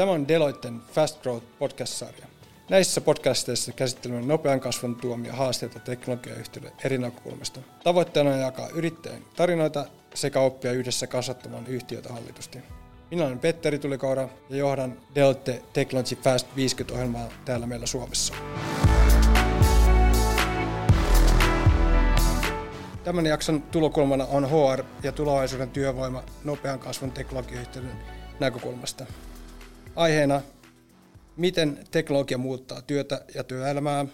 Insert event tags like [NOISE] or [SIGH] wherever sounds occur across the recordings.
Tämä on Deloitten Fast Growth podcast-sarja. Näissä podcasteissa käsittelemme nopean kasvun tuomia haasteita teknologiayhtiöille eri näkökulmasta. Tavoitteena on jakaa yrittäjän tarinoita sekä oppia yhdessä kasvattamaan yhtiötä hallitusti. Minä olen Petteri Tulikaura ja johdan Deloitte Technology Fast 50-ohjelmaa täällä meillä Suomessa. Tämän jakson tulokulmana on HR ja tulevaisuuden työvoima nopean kasvun teknologiayhtiöiden näkökulmasta. Aiheena, miten teknologia muuttaa työtä ja työelämää,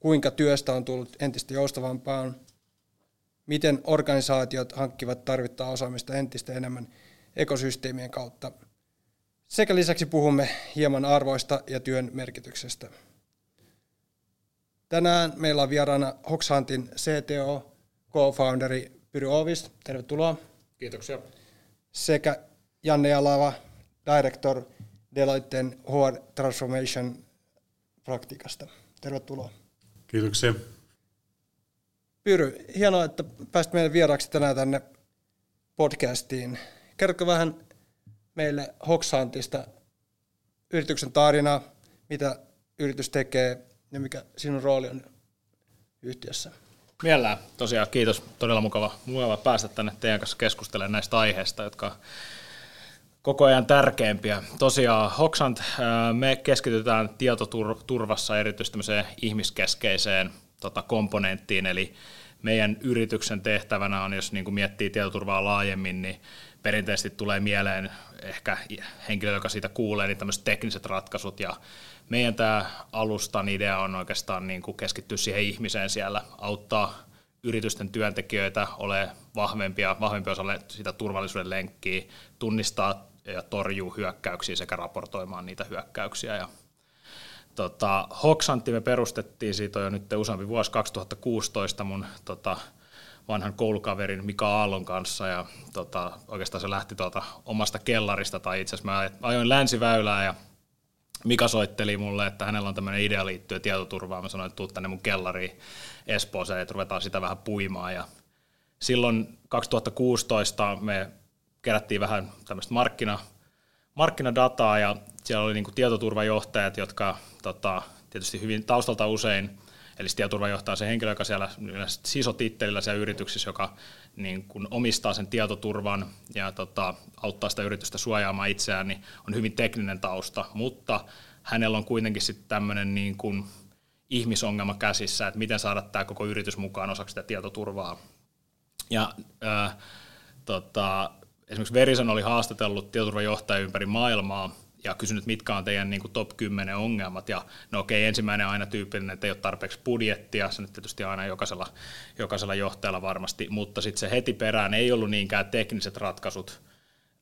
kuinka työstä on tullut entistä joustavampaa, miten organisaatiot hankkivat tarvittaa osaamista entistä enemmän ekosysteemien kautta. Sekä lisäksi puhumme hieman arvoista ja työn merkityksestä. Tänään meillä on vieraana Hoxhuntin CTO, co-founderi Pyry Ovis. Tervetuloa. Kiitoksia. Sekä Janne Jalava, director Deloitten HR Transformation praktikasta. Tervetuloa. Kiitoksia. Pyry, hienoa, että pääsit meille vieraaksi tänään tänne podcastiin. Kerrotko vähän meille Hoxhuntista yrityksen tarinaa, mitä yritys tekee ja mikä sinun rooli on yhtiössä? Mielellään. Tosiaan kiitos. Todella mukava, mukava päästä tänne teidän kanssa keskustelemaan näistä aiheista, jotka koko ajan tärkeimpiä. Tosiaan Hoxant, me keskitytään tietoturvassa erityisesti ihmiskeskeiseen tota, komponenttiin, eli meidän yrityksen tehtävänä on, jos niin kuin miettii tietoturvaa laajemmin, niin perinteisesti tulee mieleen ehkä henkilö, joka siitä kuulee, niin tämmöiset tekniset ratkaisut ja meidän tämä alustan idea on oikeastaan niin kuin keskittyä siihen ihmiseen siellä, auttaa yritysten työntekijöitä ole vahvempia, vahvempia osalle sitä turvallisuuden lenkkiä, tunnistaa ja torjuu hyökkäyksiä sekä raportoimaan niitä hyökkäyksiä. Ja, tota, Hoxantti me perustettiin siitä jo nyt useampi vuosi 2016 mun tota, vanhan koulukaverin Mika Aallon kanssa ja tota, oikeastaan se lähti tuolta omasta kellarista tai itse asiassa mä ajoin länsiväylää ja Mika soitteli mulle, että hänellä on tämmöinen idea liittyen tietoturvaan. Mä sanoin, että tuu tänne mun kellariin Espooseen, että ruvetaan sitä vähän puimaan. Ja silloin 2016 me kerättiin vähän tämmöistä markkina, markkinadataa ja siellä oli niinku tietoturvajohtajat, jotka tota, tietysti hyvin taustalta usein, eli tietoturvajohtaja on se henkilö, joka siellä sisotittelillä siellä yrityksissä, joka niin kun omistaa sen tietoturvan ja tota, auttaa sitä yritystä suojaamaan itseään, niin on hyvin tekninen tausta, mutta hänellä on kuitenkin sitten tämmöinen niin kun ihmisongelma käsissä, että miten saada tämä koko yritys mukaan osaksi sitä tietoturvaa. Ja ää, tota, esimerkiksi Verison oli haastatellut tietoturvajohtajia ympäri maailmaa ja kysynyt, mitkä on teidän niin kuin top 10 ongelmat. Ja no okei, ensimmäinen aina tyypillinen, että ei ole tarpeeksi budjettia, se nyt tietysti aina jokaisella, jokaisella johtajalla varmasti, mutta sitten se heti perään ei ollut niinkään tekniset ratkaisut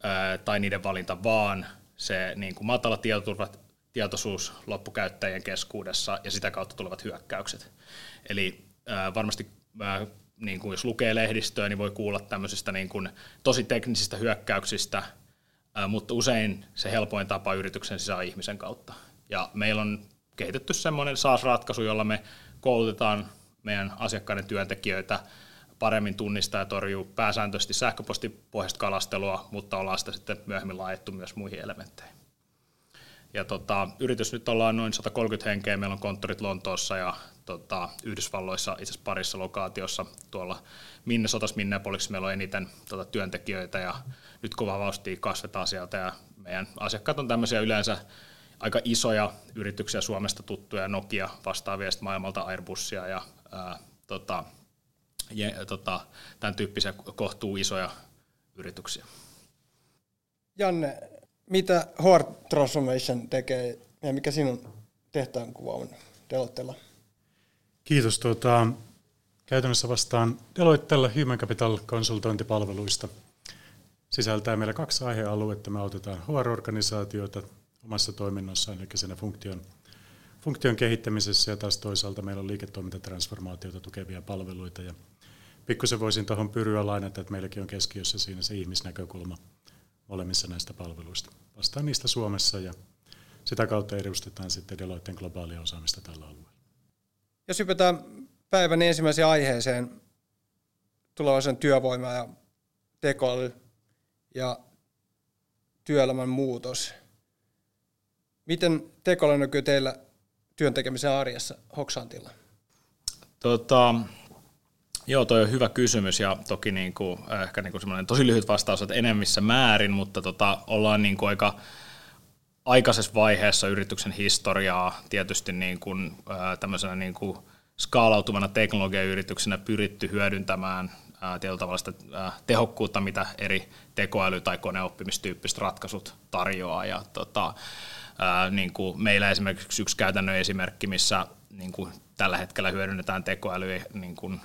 ää, tai niiden valinta, vaan se niin kuin matala tietoturva, tietoisuus loppukäyttäjien keskuudessa ja sitä kautta tulevat hyökkäykset. Eli ää, varmasti ää, niin kuin jos lukee lehdistöä, niin voi kuulla tämmöisistä niin kuin tosi teknisistä hyökkäyksistä, mutta usein se helpoin tapa yrityksen sisään ihmisen kautta. Ja meillä on kehitetty semmoinen SaaS-ratkaisu, jolla me koulutetaan meidän asiakkaiden työntekijöitä paremmin tunnistaa ja torjuu pääsääntöisesti sähköpostipohjaista kalastelua, mutta ollaan sitä sitten myöhemmin laajettu myös muihin elementteihin. Ja tota, yritys nyt ollaan noin 130 henkeä, meillä on konttorit Lontoossa ja tota, Yhdysvalloissa itse asiassa parissa lokaatiossa. Tuolla Minnesotas, Minneapolisissa meillä on eniten tota, työntekijöitä ja nyt kova vauhtia kasvetaan sieltä ja meidän asiakkaat on tämmöisiä yleensä aika isoja yrityksiä Suomesta tuttuja, Nokia vastaavia maailmalta Airbusia ja ää, tota, ja, tota, tämän tyyppisiä kohtuu isoja yrityksiä. Janne, mitä HR Transformation tekee ja mikä sinun tehtävän kuva on Deloittella? Kiitos. Tuota, käytännössä vastaan Deloittella Human Capital konsultointipalveluista. Sisältää meillä kaksi aihealuetta. Me autetaan HR-organisaatioita omassa toiminnassaan, eli siinä funktion, funktion kehittämisessä, ja taas toisaalta meillä on liiketoimintatransformaatiota tukevia palveluita. Ja pikkusen voisin tuohon pyryä lainata, että meilläkin on keskiössä siinä se ihmisnäkökulma molemmissa näistä palveluista. Vastaan niistä Suomessa ja sitä kautta edustetaan sitten Deloitten globaalia osaamista tällä alueella. Jos hypätään päivän ensimmäiseen aiheeseen, tulevaisuuden työvoima ja tekoäly ja työelämän muutos. Miten tekoäly näkyy teillä työntekemisen arjessa Hoksantilla? Tota, joo, toi on hyvä kysymys ja toki niin kuin, ehkä niin kuin semmoinen tosi lyhyt vastaus, että enemmissä määrin, mutta tota, ollaan niin aika aikaisessa vaiheessa yrityksen historiaa tietysti niin kuin, tämmöisenä niin kuin skaalautuvana teknologiayrityksenä pyritty hyödyntämään tietyllä tavalla sitä tehokkuutta, mitä eri tekoäly- tai koneoppimistyyppiset ratkaisut tarjoaa. Ja, tota, niin kuin meillä esimerkiksi yksi käytännön esimerkki, missä niin kuin tällä hetkellä hyödynnetään tekoälyä niin kuin,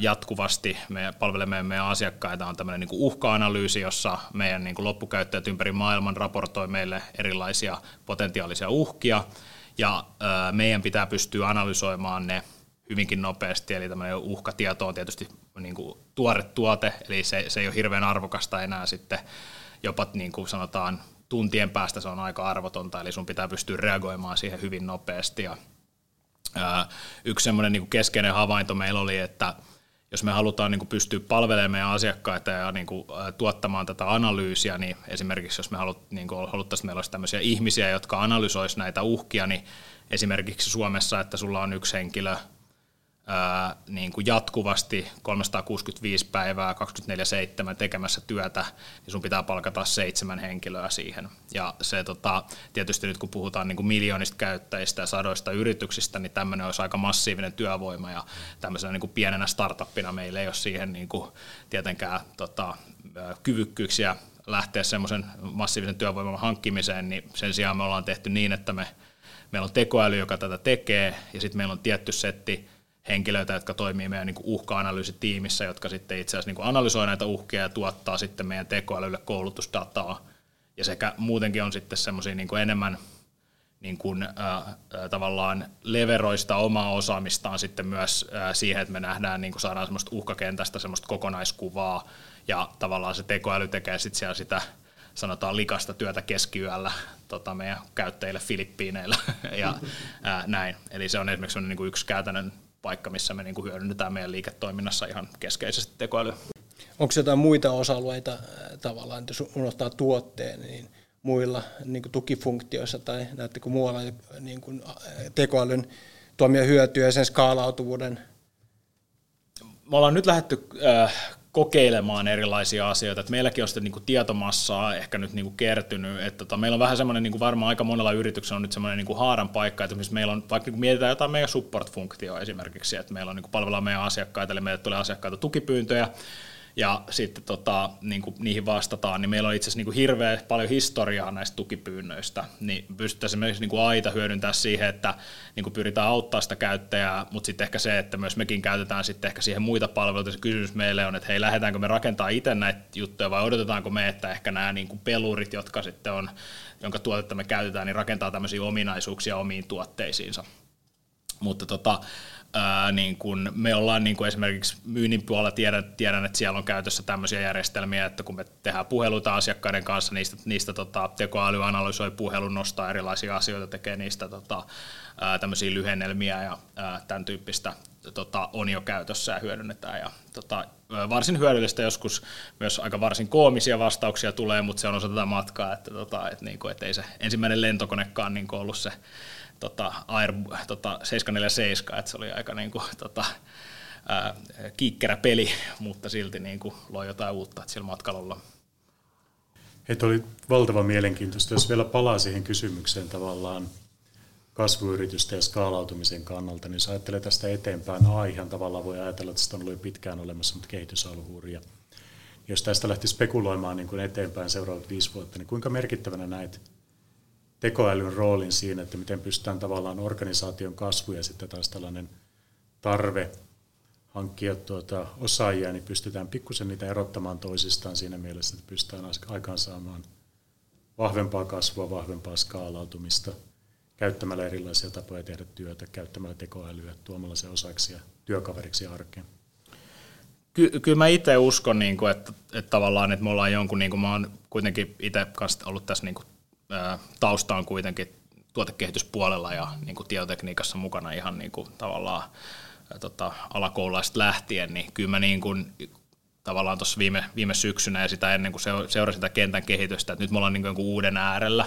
jatkuvasti. Me palvelemme meidän asiakkaita, on tämmöinen niin uhka-analyysi, jossa meidän niin kuin loppukäyttäjät ympäri maailman raportoi meille erilaisia potentiaalisia uhkia, ja meidän pitää pystyä analysoimaan ne hyvinkin nopeasti, eli tämmöinen uhkatieto on tietysti niin kuin tuore tuote, eli se, se ei ole hirveän arvokasta enää sitten jopa niin kuin sanotaan tuntien päästä se on aika arvotonta, eli sun pitää pystyä reagoimaan siihen hyvin nopeasti. Ja, yksi semmoinen niin keskeinen havainto meillä oli, että jos me halutaan niin kuin pystyä palvelemaan meidän asiakkaita ja niin kuin, tuottamaan tätä analyysiä, niin esimerkiksi jos me haluttaisiin, meillä olisi tämmöisiä ihmisiä, jotka analysoisivat näitä uhkia, niin esimerkiksi Suomessa, että sulla on yksi henkilö – ää, niin kuin jatkuvasti 365 päivää 24-7 tekemässä työtä, niin sun pitää palkata seitsemän henkilöä siihen. Ja se tota, tietysti nyt kun puhutaan niin kuin miljoonista käyttäjistä ja sadoista yrityksistä, niin tämmöinen olisi aika massiivinen työvoima ja tämmöisenä niin kuin pienenä startuppina meillä ei ole siihen niin kuin tietenkään tota, kyvykkyyksiä lähteä semmoisen massiivisen työvoiman hankkimiseen, niin sen sijaan me ollaan tehty niin, että me, meillä on tekoäly, joka tätä tekee, ja sitten meillä on tietty setti henkilöitä, jotka toimii meidän niin uhka-analyysitiimissä, jotka sitten itse asiassa niin analysoi näitä uhkia ja tuottaa sitten meidän tekoälylle koulutusdataa. Ja sekä muutenkin on sitten semmoisia niin enemmän niin kuin, äh, tavallaan leveroista omaa osaamistaan sitten myös äh, siihen, että me nähdään, niin kuin saadaan semmoista uhkakentästä semmoista kokonaiskuvaa, ja tavallaan se tekoäly tekee sitten siellä sitä sanotaan likasta työtä keskiyöllä tota, meidän käyttäjille Filippiineillä [LAUGHS] ja ää, näin. Eli se on esimerkiksi niin kuin yksi käytännön paikka, missä me niinku hyödynnetään meidän liiketoiminnassa ihan keskeisesti tekoälyä. Onko jotain muita osa-alueita äh, tavallaan, jos unohtaa tuotteen, niin muilla niin kuin tukifunktioissa tai näettekö muualla niin kuin äh, tekoälyn tuomia hyötyä ja sen skaalautuvuuden? Me ollaan nyt lähdetty äh, kokeilemaan erilaisia asioita. Et meilläkin on sitten niinku tietomassaa ehkä nyt niinku kertynyt. Et tota, meillä on vähän semmoinen, niinku varmaan aika monella yrityksellä on nyt semmoinen niinku haaran paikka, että meillä on, vaikka niinku mietitään jotain meidän support-funktioa esimerkiksi, että meillä on niinku palvellaan meidän asiakkaita, eli meille tulee asiakkaita tukipyyntöjä, ja sitten tota, niin kuin niihin vastataan, niin meillä on itse asiassa niin kuin hirveän paljon historiaa näistä tukipyynnöistä, niin pystyttäisiin esimerkiksi niin kuin aita hyödyntää siihen, että niin kuin pyritään auttaa sitä käyttäjää, mutta sitten ehkä se, että myös mekin käytetään sitten ehkä siihen muita palveluita, se kysymys meille on, että hei, lähdetäänkö me rakentaa itse näitä juttuja vai odotetaanko me, että ehkä nämä niin kuin pelurit, jotka sitten on, jonka tuotetta me käytetään, niin rakentaa tämmöisiä ominaisuuksia omiin tuotteisiinsa. Mutta tota, ää, niin kun me ollaan niin kun esimerkiksi myynnin puolella, tiedän, tiedän, että siellä on käytössä tämmöisiä järjestelmiä, että kun me tehdään puheluita asiakkaiden kanssa, niistä, niistä tota, tekoäly analysoi puhelun, nostaa erilaisia asioita, tekee niistä tota, ää, tämmöisiä lyhennelmiä ja ää, tämän tyyppistä tota, on jo käytössä ja hyödynnetään. Ja, tota, varsin hyödyllistä joskus myös aika varsin koomisia vastauksia tulee, mutta se on osa tätä matkaa, että, tota, et, niin kuin, et ei se ensimmäinen lentokonekaan niin ollut se tota, Air tota, 747, että se oli aika niin kuin, tota, ää, kiikkerä peli, mutta silti niin kuin, loi jotain uutta sillä matkalla Että oli valtava mielenkiintoista, jos vielä palaa siihen kysymykseen tavallaan kasvuyritysten ja skaalautumisen kannalta, niin jos ajattelee tästä eteenpäin, aihan tavallaan voi ajatella, että sitä on ollut pitkään olemassa, mutta kehitys on ollut hurja. Jos tästä lähti spekuloimaan niin kuin eteenpäin seuraavat viisi vuotta, niin kuinka merkittävänä näet tekoälyn roolin siinä, että miten pystytään tavallaan organisaation kasvu ja sitten taas tällainen tarve hankkia tuota osaajia, niin pystytään pikkusen niitä erottamaan toisistaan siinä mielessä, että pystytään aikaansaamaan vahvempaa kasvua, vahvempaa skaalautumista käyttämällä erilaisia tapoja tehdä työtä, käyttämällä tekoälyä, tuomalla se osaksi ja työkaveriksi arkeen. Ky- kyllä mä itse uskon, niin kuin, että, että tavallaan että me ollaan jonkun, niin kuin mä oon kuitenkin itse ollut tässä niin kuin tausta on kuitenkin tuotekehityspuolella ja niin kuin tietotekniikassa mukana ihan niin kuin tavallaan tota, alakoululaista lähtien, niin kyllä mä niin kuin, tavallaan tuossa viime, viime syksynä ja sitä ennen kuin seurasin sitä kentän kehitystä, että nyt me ollaan niin kuin uuden äärellä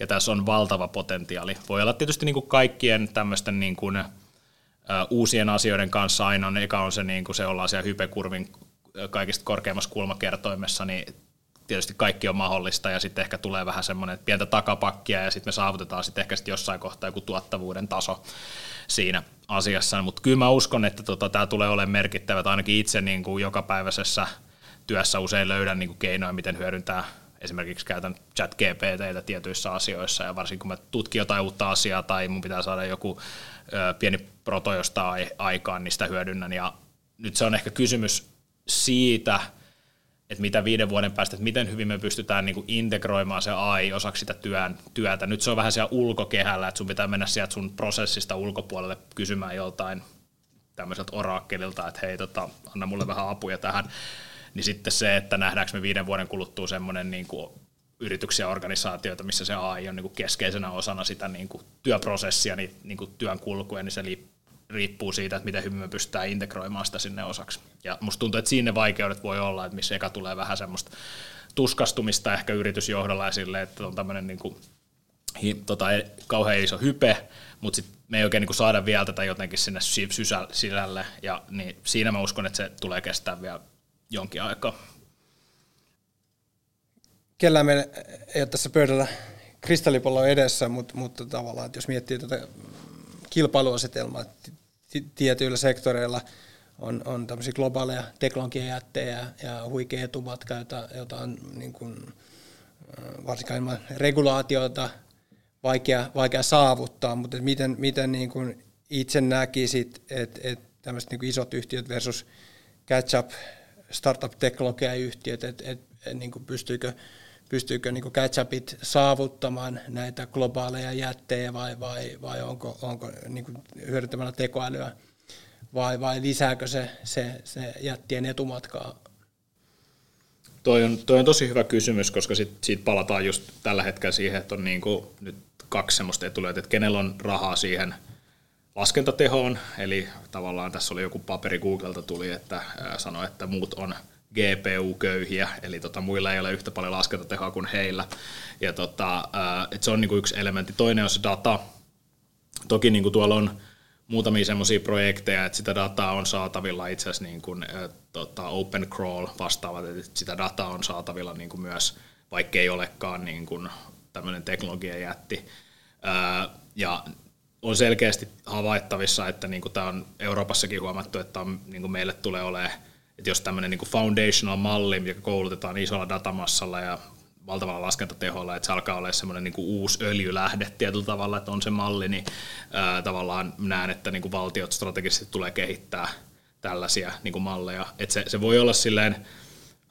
ja tässä on valtava potentiaali. Voi olla tietysti niin kuin kaikkien tämmöisten niin kuin, uusien asioiden kanssa aina on, eka on se, niin kuin se ollaan siellä hypekurvin kaikista korkeimmassa kulmakertoimessa, niin tietysti kaikki on mahdollista ja sitten ehkä tulee vähän semmoinen pientä takapakkia ja sitten me saavutetaan sitten ehkä sit jossain kohtaa joku tuottavuuden taso siinä asiassa, mutta kyllä mä uskon, että tota, tämä tulee olemaan merkittävä, että ainakin itse niin kuin jokapäiväisessä työssä usein löydän niin kuin keinoja, miten hyödyntää esimerkiksi käytän chat GPTtä tietyissä asioissa. Ja varsinkin kun mä tutkin jotain uutta asiaa tai mun pitää saada joku ö, pieni proto jostain aikaan, niin sitä hyödynnän. Ja nyt se on ehkä kysymys siitä, että mitä viiden vuoden päästä, että miten hyvin me pystytään niin kuin integroimaan se AI osaksi sitä työn, työtä. Nyt se on vähän siellä ulkokehällä, että sun pitää mennä sieltä sun prosessista ulkopuolelle kysymään joltain tämmöiseltä oraakkelilta, että hei, tota, anna mulle vähän apuja tähän. Niin sitten se, että nähdäänkö me viiden vuoden kuluttua semmoinen niin kuin yrityksiä ja organisaatioita, missä se AI on niin kuin keskeisenä osana sitä niin kuin työprosessia, niin, niin kuin työn kulkua, niin se riippuu siitä, että miten hyvin me pystytään integroimaan sitä sinne osaksi. Ja musta tuntuu, että siinä vaikeudet voi olla, että missä eka tulee vähän semmoista tuskastumista ehkä yritysjohdolla ja silleen, että on tämmöinen niin kuin, hi, tota, e, kauhean iso hype, mutta sitten me ei oikein niin kuin saada vielä tätä jotenkin sinne sisälle, ja niin siinä mä uskon, että se tulee kestää vielä jonkin aikaa. Kellään meillä ei ole tässä pöydällä kristallipallo edessä, mutta, mutta tavallaan, että jos miettii tätä kilpailuasetelmaa tietyillä sektoreilla, on, on tämmöisiä globaaleja teknologiajättejä ja huikea etumatka, jota, jota on niin kuin, varsinkaan ilman regulaatiota vaikea, vaikea saavuttaa, mutta miten, miten niin kuin itse näkisit, että, että tämmöiset niin isot yhtiöt versus catch-up startup-teknologiayhtiöt, että, että, että niin pystyykö pystyykö niin catch-upit saavuttamaan näitä globaaleja jättejä vai, vai, vai onko, onko niin hyödyntämällä tekoälyä vai, vai lisääkö se, se, se jättien etumatkaa? Toi on, toi on tosi hyvä kysymys, koska sit, siitä palataan just tällä hetkellä siihen, että on niin kuin nyt kaksi semmoista etulyötä, että kenellä on rahaa siihen laskentatehoon, eli tavallaan tässä oli joku paperi Googlelta tuli, että sanoi, että muut on GPU-köyhiä, eli tota, muilla ei ole yhtä paljon laskentatehoa kuin heillä. Ja tota, et se on niinku yksi elementti. Toinen on se data. Toki niinku tuolla on muutamia semmoisia projekteja, että sitä dataa on saatavilla itse asiassa niin kuin, äh, tota, open crawl vastaavat, että sitä dataa on saatavilla niin kuin myös, vaikka ei olekaan niin kuin tämmöinen teknologiajätti. Äh, ja on selkeästi havaittavissa, että niin kuin tämä on Euroopassakin huomattu, että on, niin kuin meille tulee olemaan että jos tämmöinen niin foundational malli, mikä koulutetaan isolla datamassalla ja valtavalla laskentateholla, että se alkaa olla semmoinen niin kuin uusi öljylähde tietyllä tavalla, että on se malli, niin ää, tavallaan näen, että niin kuin valtiot strategisesti tulee kehittää tällaisia niin kuin malleja. Että se, se voi olla silleen,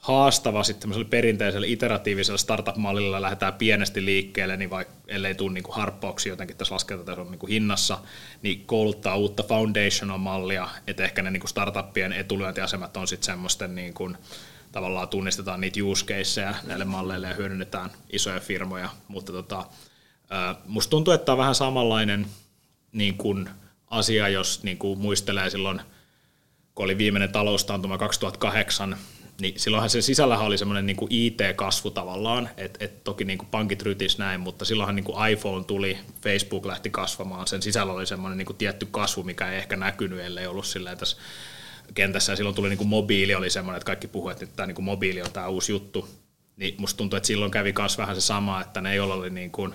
haastava sitten perinteisellä iteratiivisella startup-mallilla lähdetään pienesti liikkeelle, niin vaikka ellei tule niin harppauksia jotenkin tässä laskentatason niin hinnassa, niin kouluttaa uutta foundational-mallia, että ehkä ne niin startuppien etulyöntiasemat on sitten semmoisten niin kuin, tavallaan tunnistetaan niitä use caseja näille malleille ja hyödynnetään isoja firmoja, mutta tota, musta tuntuu, että tämä on vähän samanlainen niin kuin asia, jos niin kuin muistelee silloin, kun oli viimeinen taloustaantuma 2008, niin silloinhan sen sisällähän oli semmoinen niin IT-kasvu tavallaan, että et toki niin kuin pankit rytis näin, mutta silloinhan niin kuin iPhone tuli, Facebook lähti kasvamaan, sen sisällä oli semmoinen niin kuin tietty kasvu, mikä ei ehkä näkynyt, ellei ollut silleen tässä kentässä, ja silloin tuli niin kuin mobiili, oli semmoinen, että kaikki puhuivat, että tämä niin kuin mobiili on tämä uusi juttu, niin musta tuntuu, että silloin kävi myös vähän se sama, että ne ei ole niin kuin,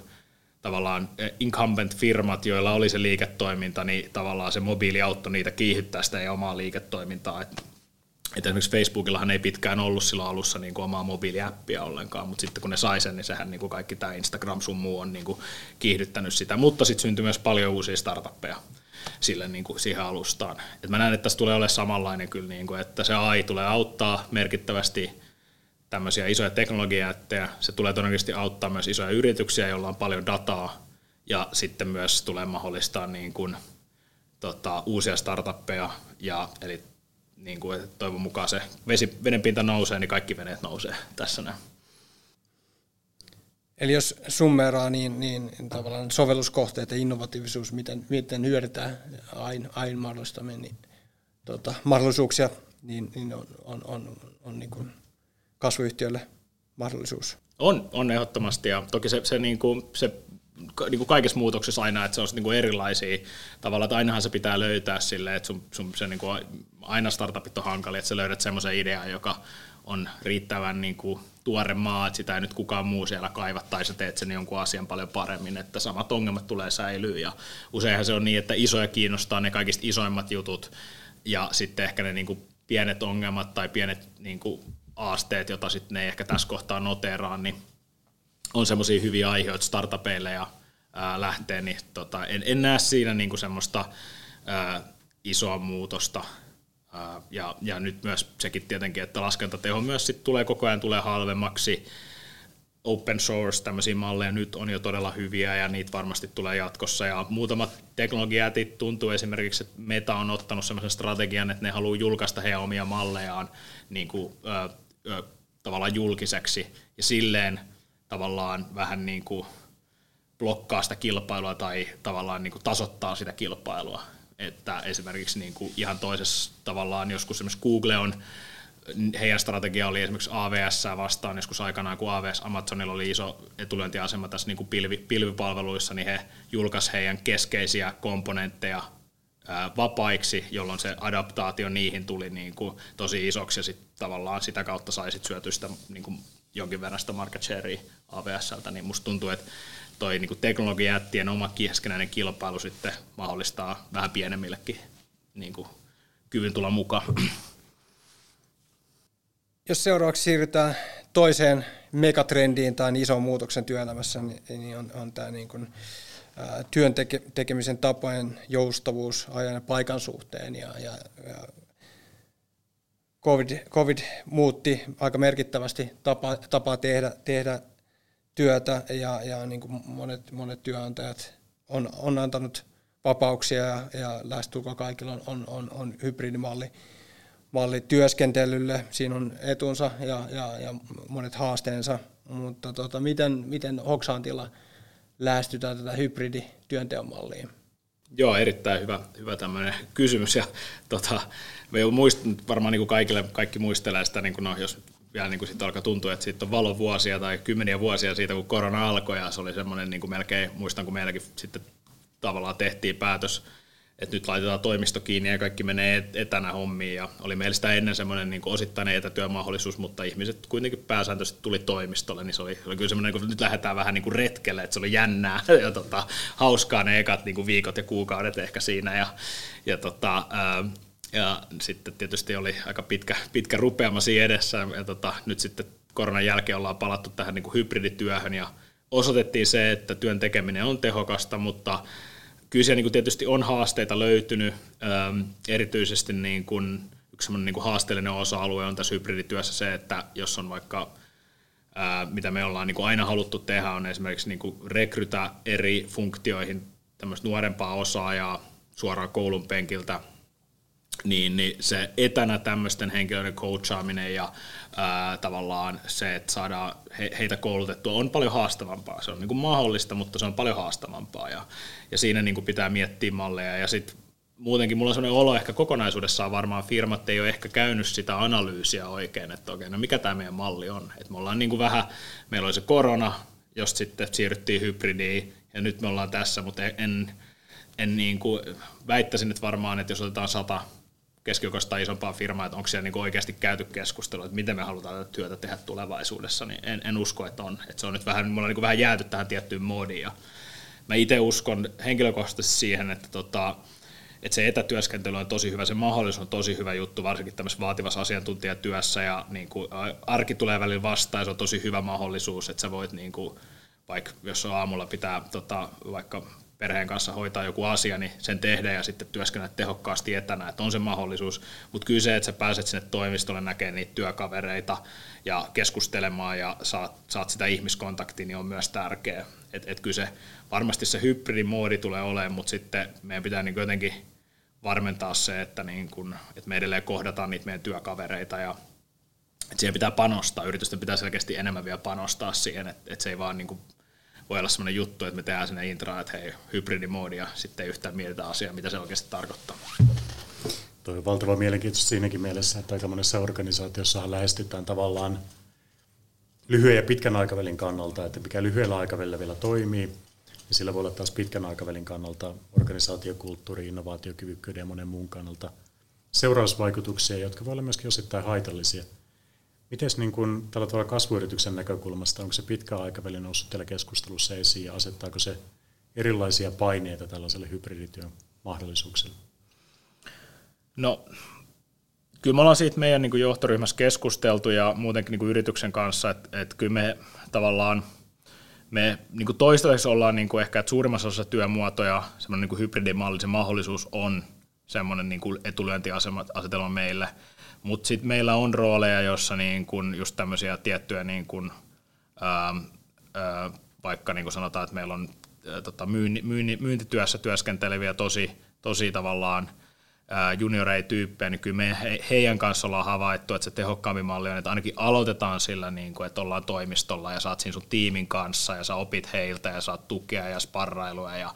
tavallaan incumbent-firmat, joilla oli se liiketoiminta, niin tavallaan se mobiili auttoi niitä kiihyttää sitä omaa liiketoimintaa. Et että esimerkiksi Facebookillahan ei pitkään ollut silloin alussa niin kuin omaa mobiiliäppiä ollenkaan, mutta sitten kun ne sai sen, niin sehän niin kuin kaikki tämä Instagram sun muu on niin kuin kiihdyttänyt sitä. Mutta sitten syntyi myös paljon uusia startuppeja sille niin kuin siihen alustaan. Et mä näen, että tässä tulee olemaan samanlainen kyllä, niin kuin, että se AI tulee auttaa merkittävästi tämmöisiä isoja teknologiajättejä. Se tulee todennäköisesti auttaa myös isoja yrityksiä, joilla on paljon dataa, ja sitten myös tulee mahdollistaa niin kuin, tota, uusia startuppeja, ja, eli niin kuin, että toivon mukaan se vesi, vedenpinta nousee, niin kaikki veneet nousee tässä näin. Eli jos summeraa, niin, niin tavallaan sovelluskohteet ja innovatiivisuus, miten, miten hyödytään aina, aina mahdollistaminen, niin tota, mahdollisuuksia, niin, niin on, on, on, on niin kuin kasvuyhtiöille mahdollisuus. On, on ehdottomasti ja toki se, se, niin kuin, se niin kuin kaikessa muutoksessa aina, että se on niin kuin erilaisia. Tavalla, että ainahan se pitää löytää silleen, että sun, sun se niin kuin, aina startupit on hankali, että sä löydät semmoisen idean, joka on riittävän niin kuin, tuore maa, että sitä ei nyt kukaan muu siellä kaiva, tai sä teet sen jonkun asian paljon paremmin, että samat ongelmat tulee säilyä, ja useinhan se on niin, että isoja kiinnostaa ne kaikista isoimmat jutut, ja sitten ehkä ne niin kuin, pienet ongelmat tai pienet niin kuin, aasteet, joita sitten ne ei ehkä tässä kohtaa noteraa, niin on semmoisia hyviä aiheita startupeille ja ää, lähtee, niin tota, en, en näe siinä niinku semmoista ää, isoa muutosta. Ää, ja, ja nyt myös sekin tietenkin, että laskentateho myös sit tulee koko ajan tulee halvemmaksi. Open source tämmöisiä malleja nyt on jo todella hyviä ja niitä varmasti tulee jatkossa. Ja muutamat teknologiatit tuntuu esimerkiksi, että Meta on ottanut semmoisen strategian, että ne haluaa julkaista heidän omia mallejaan niin kuin, ää, ää, tavallaan julkiseksi ja silleen tavallaan vähän niin kuin blokkaa sitä kilpailua tai tavallaan niin kuin tasoittaa sitä kilpailua. Että esimerkiksi niin kuin ihan toisessa tavallaan joskus esimerkiksi Google on, heidän strategia oli esimerkiksi AVS vastaan joskus aikanaan, kun AVS Amazonilla oli iso etulyöntiasema tässä niin kuin pilvi, pilvipalveluissa, niin he julkaisivat heidän keskeisiä komponentteja vapaiksi, jolloin se adaptaatio niihin tuli niin kuin tosi isoksi ja sit tavallaan sitä kautta sai sit syötyä sitä niin kuin jonkin verran sitä market sharea AVSltä, niin musta tuntuu, että toi niin teknologiajättien oma keskenäinen kilpailu sitten mahdollistaa vähän pienemmillekin niin kuin, kyvyn tulla mukaan. Jos seuraavaksi siirrytään toiseen megatrendiin tai ison muutoksen työelämässä, niin, niin on, on tämä niin kuin, ää, työn teke, tekemisen tapojen joustavuus ajan ja paikan suhteen. Ja, ja, ja COVID, COVID muutti aika merkittävästi tapa, tapaa tehdä, tehdä työtä ja, ja niin kuin monet, monet työnantajat on, on antanut vapauksia ja, ja lähestulkoon kaikilla on, on, on, on hybridimalli malli työskentelylle. Siinä on etunsa ja, ja, ja monet haasteensa, mutta tota, miten, miten Hoksantilla lähestytään tätä hybridityönteon mallia? Joo, erittäin hyvä, hyvä tämmöinen kysymys. Ja, tota, me muist, varmaan niin kuin kaikille, kaikki muistelee sitä, niin kuin, no, jos vielä niin kuin sitten alkaa tuntua, että siitä on valovuosia tai kymmeniä vuosia siitä, kun korona alkoi, ja se oli semmoinen niin kuin melkein, muistan kun meilläkin sitten tavallaan tehtiin päätös, että nyt laitetaan toimisto kiinni ja kaikki menee etänä hommiin. Ja oli meillä sitä ennen semmoinen niin osittainen etätyömahdollisuus, mutta ihmiset kuitenkin pääsääntöisesti tuli toimistolle, niin se oli, oli kyllä semmoinen, kun nyt lähdetään vähän niin kuin retkelle, että se oli jännää [LAUGHS] ja tota, hauskaa ne ekat niin kuin viikot ja kuukaudet ehkä siinä. Ja, ja tota, ää, ja sitten tietysti oli aika pitkä, pitkä rupeama siinä edessä, ja tota, nyt sitten koronan jälkeen ollaan palattu tähän niin kuin hybridityöhön, ja osoitettiin se, että työn tekeminen on tehokasta, mutta kyllä siellä niin tietysti on haasteita löytynyt, ähm, erityisesti niin kuin, yksi niin kuin haasteellinen osa-alue on tässä hybridityössä se, että jos on vaikka ää, mitä me ollaan niin kuin aina haluttu tehdä, on esimerkiksi niin kuin rekrytä eri funktioihin tämmöistä nuorempaa osaajaa suoraan koulun penkiltä niin, niin se etänä tämmöisten henkilöiden coachaaminen ja ää, tavallaan se, että saadaan he, heitä koulutettua, on paljon haastavampaa. Se on niin kuin mahdollista, mutta se on paljon haastavampaa ja, ja siinä niin kuin pitää miettiä malleja ja sitten muutenkin mulla on sellainen olo ehkä kokonaisuudessaan varmaan firmat ei ole ehkä käynyt sitä analyysiä oikein, että okei, no mikä tämä meidän malli on. Että me ollaan niin kuin vähän, meillä oli se korona, jos sitten siirryttiin hybridiin ja nyt me ollaan tässä, mutta en, en niin kuin, väittäisin, että varmaan, että jos otetaan sata keskikokoista isompaa firmaa, että onko siellä niin oikeasti käyty keskustelua, että miten me halutaan tätä työtä tehdä tulevaisuudessa, niin en, en usko, että on. Että se on nyt vähän, me niin vähän jääty tähän tiettyyn moodiin. Ja mä itse uskon henkilökohtaisesti siihen, että, tota, että se etätyöskentely on tosi hyvä, se mahdollisuus on tosi hyvä juttu, varsinkin tämmöisessä vaativassa asiantuntijatyössä, ja niin kuin, arki tulee välillä vastaan, se on tosi hyvä mahdollisuus, että sä voit, niin kuin, vaikka jos aamulla pitää tota, vaikka perheen kanssa hoitaa joku asia, niin sen tehdä ja sitten työskennellä tehokkaasti etänä, että on se mahdollisuus. Mutta kyllä se, että sä pääset sinne toimistolle näkemään niitä työkavereita ja keskustelemaan ja saat, saat sitä ihmiskontaktia, niin on myös tärkeä. Että et kyllä se, varmasti se hybridimoodi tulee olemaan, mutta sitten meidän pitää niin jotenkin varmentaa se, että, niin kun, että me edelleen kohdataan niitä meidän työkavereita ja että siihen pitää panostaa. Yritysten pitää selkeästi enemmän vielä panostaa siihen, että, että se ei vaan niin kuin voi olla sellainen juttu, että me tehdään sinne intraan, että hei, hybridimoodi ja sitten yhtään mietitä asiaa, mitä se oikeasti tarkoittaa. Tuo on valtava mielenkiintoista siinäkin mielessä, että aika monessa organisaatiossa lähestytään tavallaan lyhyen ja pitkän aikavälin kannalta, että mikä lyhyellä aikavälillä vielä toimii, ja sillä voi olla taas pitkän aikavälin kannalta organisaatiokulttuuri, innovaatiokyvykkyyden ja monen muun kannalta seurausvaikutuksia, jotka voi olla myöskin osittain haitallisia. Miten niin kun, tällä tavalla kasvuyrityksen näkökulmasta, onko se pitkä aikaväli noussut teillä keskustelussa esiin ja asettaako se erilaisia paineita tällaiselle hybridityön mahdollisuuksille? No, kyllä me ollaan siitä meidän niin johtoryhmässä keskusteltu ja muutenkin niin yrityksen kanssa, että, että kyllä me tavallaan me niin toistaiseksi ollaan niin ehkä, että suurimmassa osassa työmuotoja semmoinen niin kuin hybridimalli, se mahdollisuus on semmoinen niin etulyöntiasetelma meille, mutta sitten meillä on rooleja, joissa niin kuin just tämmöisiä tiettyjä niin kuin, ää, ää, vaikka niin kuin sanotaan, että meillä on ää, tota, myynti, myynti, myyntityössä työskenteleviä tosi, tosi tavallaan junioreityyppejä, niin kyllä me heidän kanssa ollaan havaittu, että se tehokkaampi malli on, että ainakin aloitetaan sillä, niin kuin, että ollaan toimistolla ja saat siinä sun tiimin kanssa ja sä opit heiltä ja saat tukea ja sparrailua ja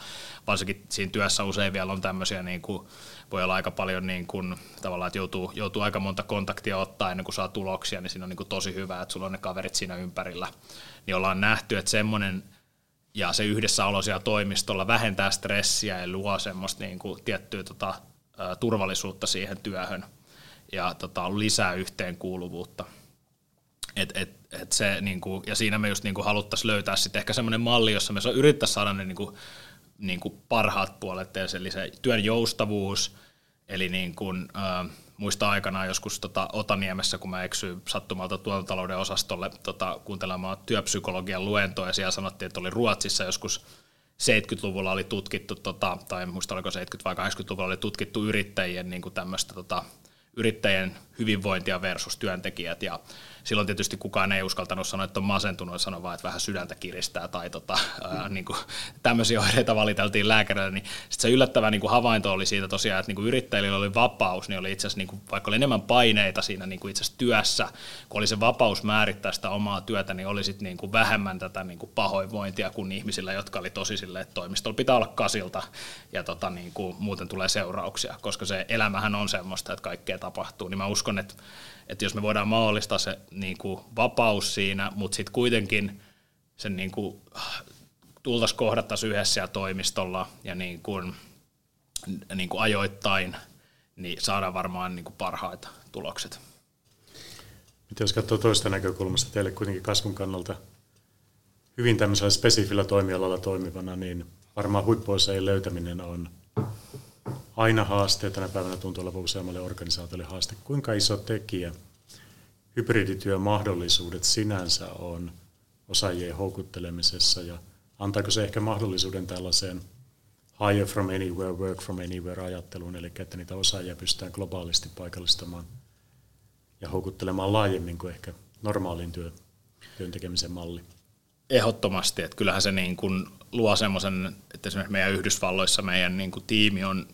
varsinkin siinä työssä usein vielä on tämmöisiä, niin kuin, voi olla aika paljon niin kuin, tavallaan, että joutuu, joutuu aika monta kontaktia ottaa ennen kuin saa tuloksia, niin siinä on niin kuin tosi hyvä, että sulla on ne kaverit siinä ympärillä. Niin ollaan nähty, että semmoinen ja se yhdessäolo siellä toimistolla vähentää stressiä ja luo semmoista niin kuin, tiettyä tota, turvallisuutta siihen työhön ja tota, lisää yhteenkuuluvuutta. Et, et, et se, niin kuin, ja siinä me just niin kuin haluttaisiin löytää sitten ehkä semmoinen malli, jossa me yrittäisiin saada ne niin kuin, niin kuin parhaat puolet, eli se työn joustavuus, eli niin kuin, äh, muista aikanaan joskus tota, Otaniemessä, kun mä eksyin sattumalta tuotantotalouden osastolle tota, kuuntelemaan työpsykologian luentoa, ja siellä sanottiin, että oli Ruotsissa joskus 70-luvulla oli tutkittu, tota, tai en muista oliko 70- vai 80-luvulla oli tutkittu yrittäjien niin tämmöistä tota, yrittäjien hyvinvointia versus työntekijät, ja silloin tietysti kukaan ei uskaltanut sanoa, että on masentunut, sanoa vaan, että vähän sydäntä kiristää tai tota, ää, niin kuin, tämmöisiä oireita valiteltiin lääkärille, niin sit se yllättävä niin kuin havainto oli siitä tosiaan, että niin kuin yrittäjillä oli vapaus, niin oli itse asiassa, niin kuin, vaikka oli enemmän paineita siinä niin kuin itse asiassa työssä, kun oli se vapaus määrittää sitä omaa työtä, niin oli sit niin kuin vähemmän tätä niin kuin pahoinvointia kuin ihmisillä, jotka oli tosi silleen, että toimistolla pitää olla kasilta ja tota, niin kuin, muuten tulee seurauksia, koska se elämähän on semmoista, että kaikkea tapahtuu, niin mä uskon, että että jos me voidaan mahdollistaa se niin kuin vapaus siinä, mutta sitten kuitenkin sen niin kuin, tultaisiin kohdattaisiin yhdessä siellä toimistolla ja niin kuin, niin kuin ajoittain, niin saadaan varmaan niin kuin parhaita tulokset. Miten jos katsoo toista näkökulmasta, teille kuitenkin kasvun kannalta hyvin tämmöisellä spesifillä toimialalla toimivana, niin varmaan huippuosaajien löytäminen on aina haaste, tänä päivänä tuntuu olevan useammalle organisaatiolle haaste. Kuinka iso tekijä hybridityön mahdollisuudet sinänsä on osaajien houkuttelemisessa ja antaako se ehkä mahdollisuuden tällaiseen hire from anywhere, work from anywhere ajatteluun, eli että niitä osaajia pystytään globaalisti paikallistamaan ja houkuttelemaan laajemmin kuin ehkä normaalin työ, työn tekemisen malli. Ehdottomasti, että kyllähän se niin kuin luo semmoisen, että esimerkiksi meidän Yhdysvalloissa meidän niin kuin tiimi on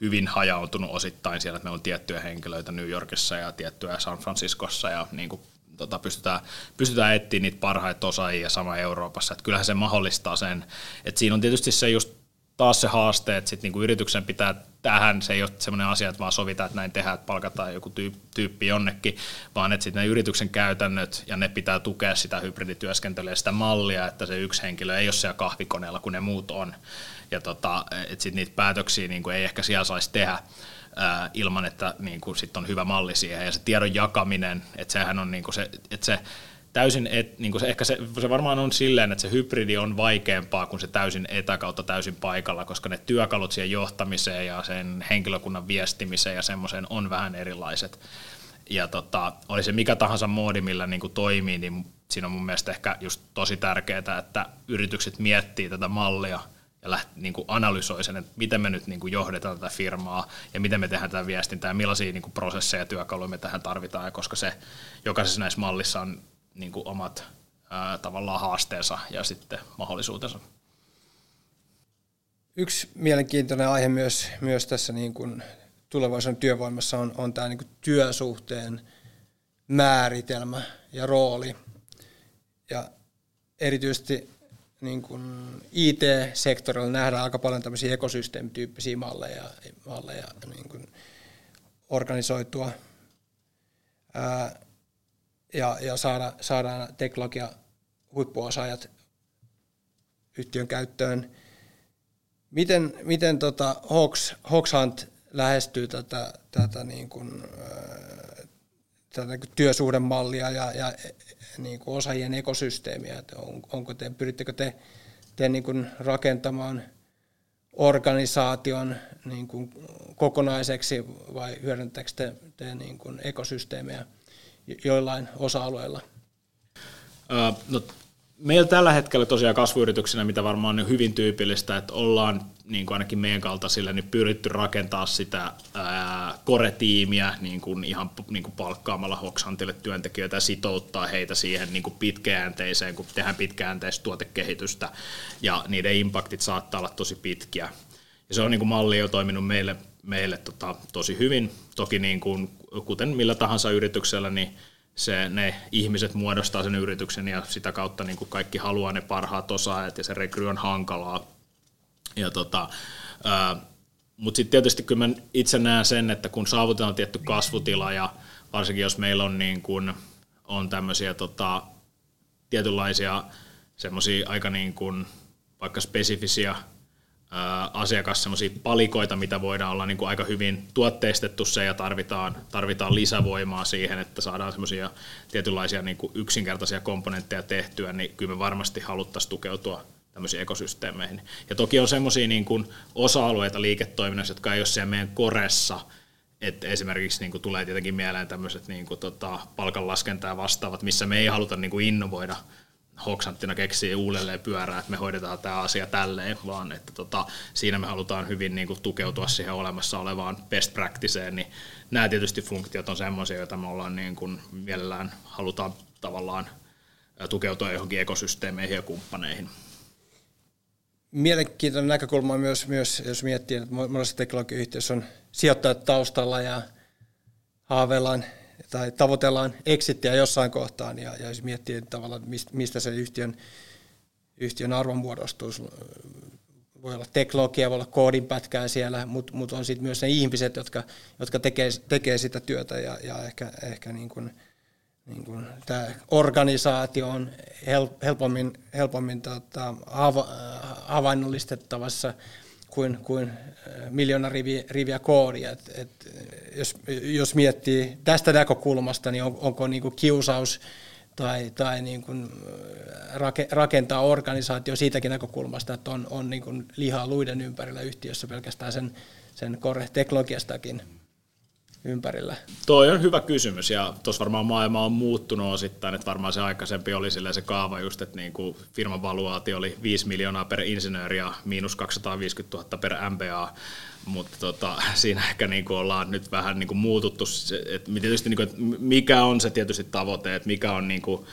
hyvin hajautunut osittain siellä, että meillä on tiettyjä henkilöitä New Yorkissa ja tiettyjä San Franciscossa ja niin kuin, tota, pystytään, pystytään etsimään niitä parhaita osaajia sama Euroopassa. Että kyllähän se mahdollistaa sen. Että siinä on tietysti se just taas se haaste, että sit niinku yrityksen pitää tähän, se ei ole sellainen asia, että vaan sovitaan, että näin tehdään, että palkataan joku tyyppi jonnekin, vaan että sitten ne yrityksen käytännöt ja ne pitää tukea sitä hybridityöskentelyä sitä mallia, että se yksi henkilö ei ole siellä kahvikoneella, kun ne muut on. Ja tota, että sitten niitä päätöksiä niin ei ehkä siellä saisi tehdä ilman, että niin sit on hyvä malli siihen. Ja se tiedon jakaminen, että sehän on niin kuin se, että se täysin, et, niin se, ehkä se, se varmaan on silleen, että se hybridi on vaikeampaa kuin se täysin etäkautta täysin paikalla, koska ne työkalut siihen johtamiseen ja sen henkilökunnan viestimiseen ja semmoiseen on vähän erilaiset. Ja tota, oli se mikä tahansa moodi, millä niin toimii, niin siinä on mun mielestä ehkä just tosi tärkeää, että yritykset miettii tätä mallia ja läht, niin kuin analysoi sen, että miten me nyt niin kuin johdetaan tätä firmaa ja miten me tehdään tätä viestintää ja millaisia niin kuin prosesseja ja työkaluja me tähän tarvitaan, ja koska se jokaisessa näissä mallissa on niin kuin omat ää, tavallaan haasteensa ja sitten mahdollisuutensa. Yksi mielenkiintoinen aihe myös, myös tässä niin kuin tulevaisuuden työvoimassa on, on tämä niin kuin työsuhteen määritelmä ja rooli. Ja erityisesti niin kuin IT-sektorilla nähdään aika paljon tämmöisiä ekosysteemityyppisiä malleja, malleja niin kuin organisoitua. Ää, ja, ja saada, saadaan teknologia huippuosaajat yhtiön käyttöön. Miten, miten tota Hawks, Hawks Hunt lähestyy tätä, tätä, niin kuin, tätä niin työsuhdemallia ja, ja niin kuin osaajien ekosysteemiä? Että on, onko te, pyrittekö te, te niin kuin rakentamaan organisaation niin kuin kokonaiseksi vai hyödyntääkö te, te niin kuin ekosysteemiä joillain osa-alueilla? No, meillä tällä hetkellä tosiaan kasvuyrityksenä, mitä varmaan on hyvin tyypillistä, että ollaan niin kuin ainakin meidän kaltaisille niin pyritty rakentaa sitä ää, core-tiimiä niin kuin ihan niin kuin palkkaamalla Hoxantille työntekijöitä ja sitouttaa heitä siihen niin kuin pitkäjänteiseen, kun tehdään pitkäjänteistä tuotekehitystä ja niiden impaktit saattaa olla tosi pitkiä. Ja se on niin kuin malli jo toiminut meille, meille tota, tosi hyvin. Toki niin kuin, kuten millä tahansa yrityksellä, niin se, ne ihmiset muodostaa sen yrityksen ja sitä kautta niin kuin kaikki haluaa ne parhaat osaajat ja se rekry on hankalaa. Ja tota, mutta sitten tietysti kyllä mä itse näen sen, että kun saavutetaan tietty kasvutila ja varsinkin jos meillä on, niin kun, on tämmöisiä tota, tietynlaisia semmoisia aika niin kun, vaikka spesifisiä asiakas palikoita, mitä voidaan olla niin kuin aika hyvin tuotteistettu se ja tarvitaan, tarvitaan lisävoimaa siihen, että saadaan semmoisia tietynlaisia niin kuin yksinkertaisia komponentteja tehtyä, niin kyllä me varmasti haluttaisiin tukeutua tämmöisiin ekosysteemeihin. Ja toki on semmoisia niin kuin osa-alueita liiketoiminnassa, jotka ei ole siellä meidän koressa, että esimerkiksi niin kuin tulee tietenkin mieleen tämmöiset niin kuin, tota, palkanlaskentaa vastaavat, missä me ei haluta niin kuin innovoida hoksanttina keksii uudelleen pyörää, että me hoidetaan tämä asia tälleen, vaan että tota, siinä me halutaan hyvin niin kuin, tukeutua siihen olemassa olevaan best practiceen, niin nämä tietysti funktiot on semmoisia, joita me ollaan niin kuin, mielellään halutaan tavallaan tukeutua johonkin ekosysteemeihin ja kumppaneihin. Mielenkiintoinen näkökulma myös, myös jos miettii, että monessa teknologiayhtiössä on sijoittajat taustalla ja haaveillaan tai tavoitellaan exittiä jossain kohtaan ja, ja jos miettii tavallaan, mistä se yhtiön, yhtiön arvonmuodostus voi olla teknologia, voi olla koodinpätkää siellä, mutta mut on sitten myös ne ihmiset, jotka, jotka tekee, tekee sitä työtä ja, ja ehkä, ehkä niin kuin, niin kuin tämä organisaatio on helpommin, helpommin tota, hava, havainnollistettavassa kuin, kuin äh, miljoona riviä, riviä koodia. Et, et, jos, jos miettii tästä näkökulmasta, niin on, onko niin kuin kiusaus tai, tai niin kuin äh, rake, rakentaa organisaatio siitäkin näkökulmasta, että on, on niin kuin lihaa luiden ympärillä yhtiössä pelkästään sen, sen core-teknologiastakin ympärillä? Toi on hyvä kysymys ja tuossa varmaan maailma on muuttunut osittain, että varmaan se aikaisempi oli se kaava just, että niin kuin firman valuaatio oli 5 miljoonaa per insinööri ja miinus 250 000 per MBA, mutta tota, [LAUGHS] siinä ehkä niin kuin ollaan nyt vähän niin kuin muututtu, että tietysti niin kuin, että mikä on se tietysti tavoite, että mikä on niin kuin,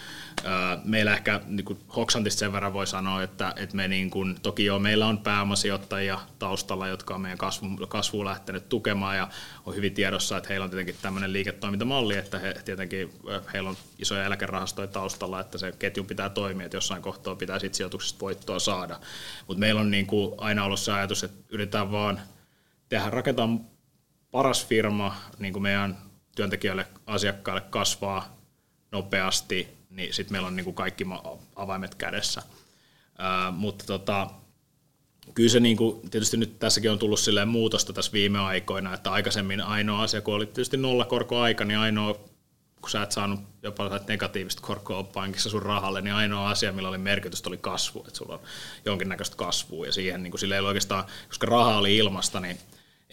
Meillä ehkä niin kuin Hoksantista sen verran voi sanoa, että, että me niin kuin, toki jo meillä on pääomasijoittajia taustalla, jotka on meidän kasvu, kasvuun lähtenyt tukemaan ja on hyvin tiedossa, että heillä on tietenkin tämmöinen liiketoimintamalli, että he, tietenkin heillä on isoja eläkerahastoja taustalla, että se ketju pitää toimia, että jossain kohtaa pitää sit sijoituksesta voittoa saada. Mutta meillä on niin kuin aina ollut se ajatus, että yritetään vaan tehdä, rakentaa paras firma niin kuin meidän työntekijöille, asiakkaille kasvaa nopeasti niin sitten meillä on niin kuin kaikki avaimet kädessä. Ää, mutta tota, kyllä se niin kuin, tietysti nyt tässäkin on tullut silleen muutosta tässä viime aikoina, että aikaisemmin ainoa asia, kun oli tietysti nollakorkoaika, niin ainoa, kun sä et saanut jopa negatiivista korkoa pankissa sun rahalle, niin ainoa asia, millä oli merkitystä, oli kasvu, että sulla on jonkinnäköistä kasvua ja siihen niin kuin, sille ei oikeastaan, koska raha oli ilmasta, niin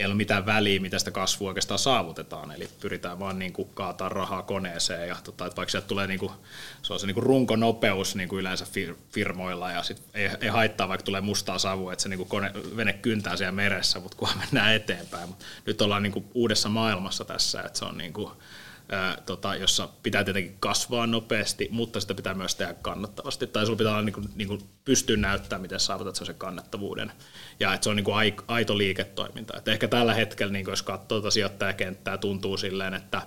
ei ole mitään väliä, mitä sitä kasvua oikeastaan saavutetaan, eli pyritään vaan niin kuin kaataa rahaa koneeseen, ja tota, että vaikka sieltä tulee niin kuin, se on se niin kuin runkonopeus niin kuin yleensä firmoilla, ja sit ei, ei haittaa, vaikka tulee mustaa savua, että se niin kuin kone, vene kyntää siellä meressä, mutta kunhan mennään eteenpäin. Mut nyt ollaan niin kuin uudessa maailmassa tässä, että se on niin kuin, tota, jossa pitää tietenkin kasvaa nopeasti, mutta sitä pitää myös tehdä kannattavasti. Tai sinulla pitää olla, niin kuin, niin kuin pystyä näyttämään, miten saavutat sen kannattavuuden. Ja että se on niin kuin aito liiketoiminta. Et ehkä tällä hetkellä, niin jos katsoo tuota sijoittajakenttää, tuntuu silleen, että,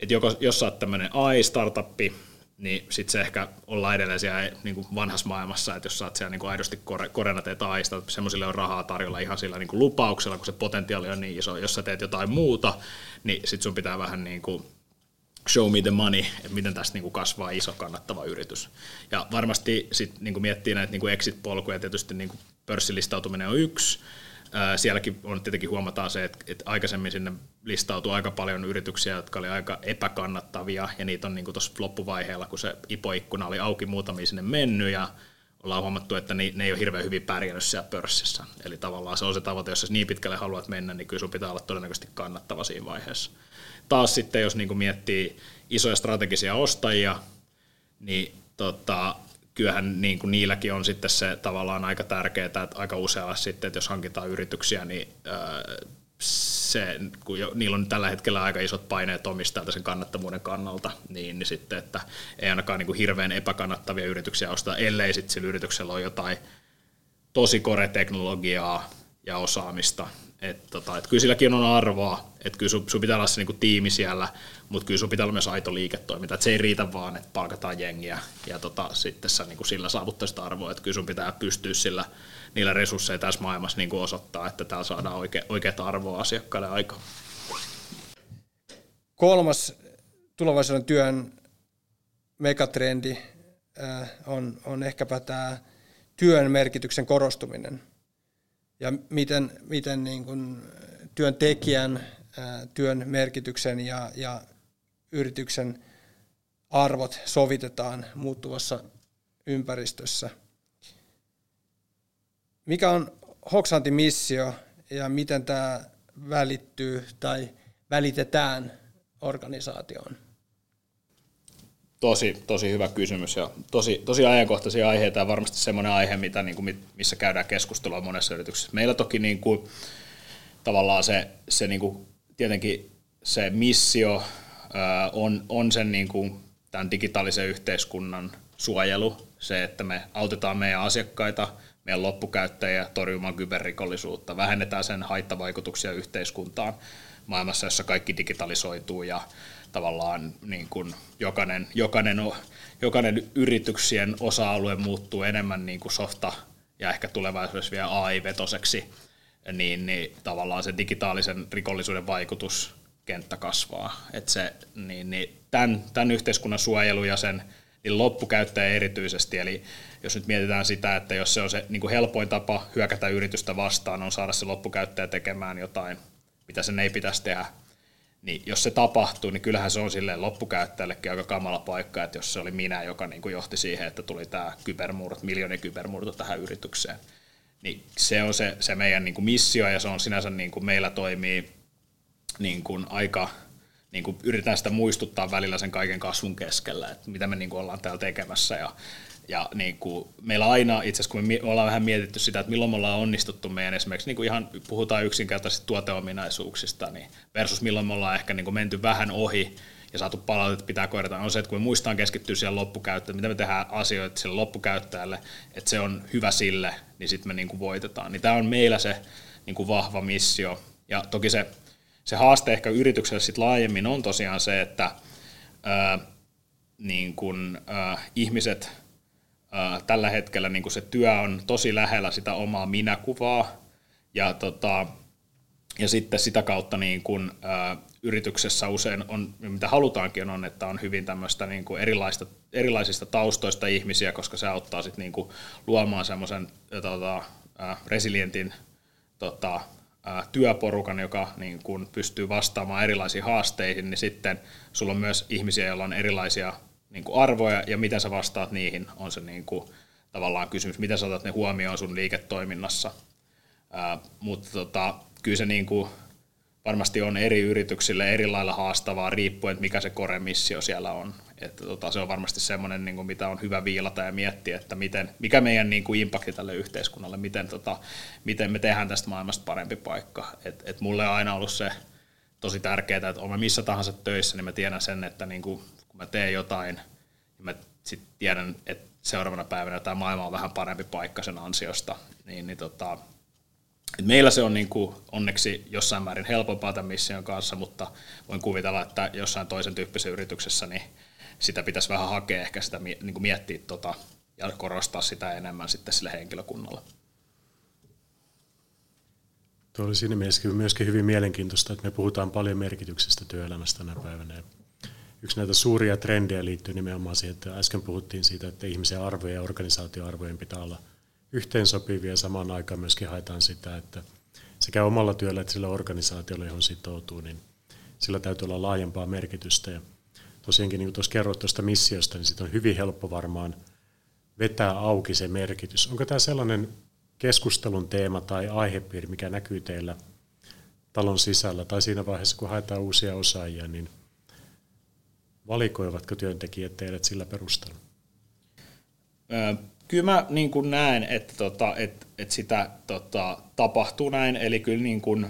että joko, jos sä oot tämmöinen AI-startuppi, niin sitten se ehkä ollaan edelleen siellä niin kuin vanhassa maailmassa, että jos sä oot siellä niin kuin aidosti kore, korena teet aista, semmoisille on rahaa tarjolla ihan sillä niin kuin lupauksella, kun se potentiaali on niin iso. Jos sä teet jotain muuta, niin sitten sun pitää vähän niin kuin show me the money, että miten tästä niin kuin kasvaa iso kannattava yritys. Ja varmasti sit, niin miettii näitä niin exit-polkuja, tietysti niin kuin pörssilistautuminen on yksi, Sielläkin on tietenkin huomataan se, että, aikaisemmin sinne listautui aika paljon yrityksiä, jotka oli aika epäkannattavia, ja niitä on niin tuossa loppuvaiheella, kun se IPO-ikkuna oli auki muutamia sinne mennyt, ja ollaan huomattu, että ne, ne ei ole hirveän hyvin pärjännyt siellä pörssissä. Eli tavallaan se on se tavoite, jos niin pitkälle haluat mennä, niin kyllä sun pitää olla todennäköisesti kannattava siinä vaiheessa. Taas sitten, jos niin miettii isoja strategisia ostajia, niin tota, kyllähän niin kuin niilläkin on sitten se tavallaan aika tärkeää, että aika usealla sitten, että jos hankitaan yrityksiä, niin se, kun jo, niillä on tällä hetkellä aika isot paineet omistajalta sen kannattavuuden kannalta, niin, niin sitten, että ei ainakaan niin kuin hirveän epäkannattavia yrityksiä ostaa, ellei sitten sillä yrityksellä ole jotain tosi kore-teknologiaa ja osaamista, et, tota, kyllä silläkin on arvoa, että kyllä sun, sun pitää olla se niinku tiimi siellä, mutta kyllä sun pitää olla myös aito liiketoiminta. Et se ei riitä vaan, että palkataan jengiä ja tota, sitten sä niinku sillä saavuttaisit arvoa. Että kyllä sun pitää pystyä sillä, niillä resursseilla tässä maailmassa niinku osoittaa, että täällä saadaan oike, oikeat arvoa asiakkaille aikaan. Kolmas tulevaisuuden työn megatrendi äh, on, on ehkäpä tämä työn merkityksen korostuminen – ja miten, miten niin kuin työntekijän työn merkityksen ja, ja yrityksen arvot sovitetaan muuttuvassa ympäristössä. Mikä on Hoksantin missio ja miten tämä välittyy tai välitetään organisaatioon? Tosi, tosi hyvä kysymys ja tosi, tosi ajankohtaisia aiheita ja varmasti semmoinen aihe, mitä, niin kuin, missä käydään keskustelua monessa yrityksessä. Meillä toki niin kuin, tavallaan se, se niin kuin, tietenkin se missio on, on sen niin kuin, tämän digitaalisen yhteiskunnan suojelu, se, että me autetaan meidän asiakkaita, meidän loppukäyttäjiä torjumaan kyberrikollisuutta, vähennetään sen haittavaikutuksia yhteiskuntaan maailmassa, jossa kaikki digitalisoituu ja tavallaan niin kuin jokainen, jokainen, jokainen yrityksien osa-alue muuttuu enemmän niin kuin softa ja ehkä tulevaisuudessa vielä AI-vetoseksi, niin, niin tavallaan se digitaalisen rikollisuuden vaikutus kenttä kasvaa. Et se, niin, niin tämän, tämän yhteiskunnan suojelu ja sen niin loppukäyttäjä erityisesti, eli jos nyt mietitään sitä, että jos se on se niin kuin helpoin tapa hyökätä yritystä vastaan, on saada se loppukäyttäjä tekemään jotain, mitä sen ei pitäisi tehdä, niin jos se tapahtuu, niin kyllähän se on silleen loppukäyttäjällekin aika kamala paikka, että jos se oli minä, joka niin kuin johti siihen, että tuli tämä kybermurto, miljoonin kybermurto tähän yritykseen, niin se on se, se meidän niin kuin missio ja se on sinänsä niin kuin meillä toimii niin kuin aika, niin kuin yritetään sitä muistuttaa välillä sen kaiken kasvun keskellä, että mitä me niin kuin ollaan täällä tekemässä. Ja ja niin kuin, meillä aina, itse asiassa kun me ollaan vähän mietitty sitä, että milloin me ollaan onnistuttu meidän esimerkiksi, niin kuin ihan puhutaan yksinkertaisista tuoteominaisuuksista, niin versus milloin me ollaan ehkä niin kuin menty vähän ohi ja saatu palautetta, pitää korjata, on se, että kun me muistaan keskittyä siihen loppukäyttäjälle, mitä me tehdään asioita sille loppukäyttäjälle, että se on hyvä sille, niin sitten me niin kuin voitetaan. Niin tämä on meillä se niin kuin vahva missio. Ja toki se, se haaste ehkä yritykselle sit laajemmin on tosiaan se, että ää, niin kuin, ää, ihmiset tällä hetkellä niin kuin se työ on tosi lähellä sitä omaa minäkuvaa ja, tota, ja sitten sitä kautta niin kuin, ä, yrityksessä usein on, mitä halutaankin on, että on hyvin tämmöistä niin kuin erilaista, erilaisista taustoista ihmisiä, koska se auttaa sitten niin luomaan semmoisen tota, resilientin tota, työporukan, joka niin kuin pystyy vastaamaan erilaisiin haasteihin, niin sitten sulla on myös ihmisiä, joilla on erilaisia niin kuin arvoja ja miten sä vastaat niihin on se niin kuin, tavallaan kysymys, miten sä otat ne huomioon sun liiketoiminnassa. Ää, mutta tota, kyllä se niin kuin, varmasti on eri yrityksille eri lailla haastavaa riippuen, että mikä se koremissio siellä on. Että tota, se on varmasti semmoinen, niin mitä on hyvä viilata ja miettiä, että miten, mikä meidän niin kuin impakti tälle yhteiskunnalle, miten, tota, miten me tehdään tästä maailmasta parempi paikka. Et, et mulle on aina ollut se tosi tärkeää, että olen missä tahansa töissä, niin mä tiedän sen, että niin kuin mä teen jotain, ja mä sitten tiedän, että seuraavana päivänä tämä maailma on vähän parempi paikka sen ansiosta, niin, niin tota, et meillä se on niin kuin onneksi jossain määrin helpompaa tämän mission kanssa, mutta voin kuvitella, että jossain toisen tyyppisessä yrityksessä niin sitä pitäisi vähän hakea ehkä sitä niin kuin miettiä tota, ja korostaa sitä enemmän sitten sille henkilökunnalle. Tuo oli siinä mielessä myöskin hyvin mielenkiintoista, että me puhutaan paljon merkityksestä työelämästä tänä päivänä yksi näitä suuria trendejä liittyy nimenomaan siihen, että äsken puhuttiin siitä, että ihmisen arvojen ja organisaatioarvojen pitää olla yhteensopivia. Samaan aikaan myöskin haetaan sitä, että sekä omalla työllä että sillä organisaatiolla, johon sitoutuu, niin sillä täytyy olla laajempaa merkitystä. Ja tosiaankin, niin kuin tuossa kerroit tuosta missiosta, niin siitä on hyvin helppo varmaan vetää auki se merkitys. Onko tämä sellainen keskustelun teema tai aihepiiri, mikä näkyy teillä talon sisällä tai siinä vaiheessa, kun haetaan uusia osaajia, niin valikoivatko työntekijät teidät sillä perusteella? Kyllä mä niin kuin näen, että, tota, että, että sitä tota, tapahtuu näin, eli kyllä niin kuin,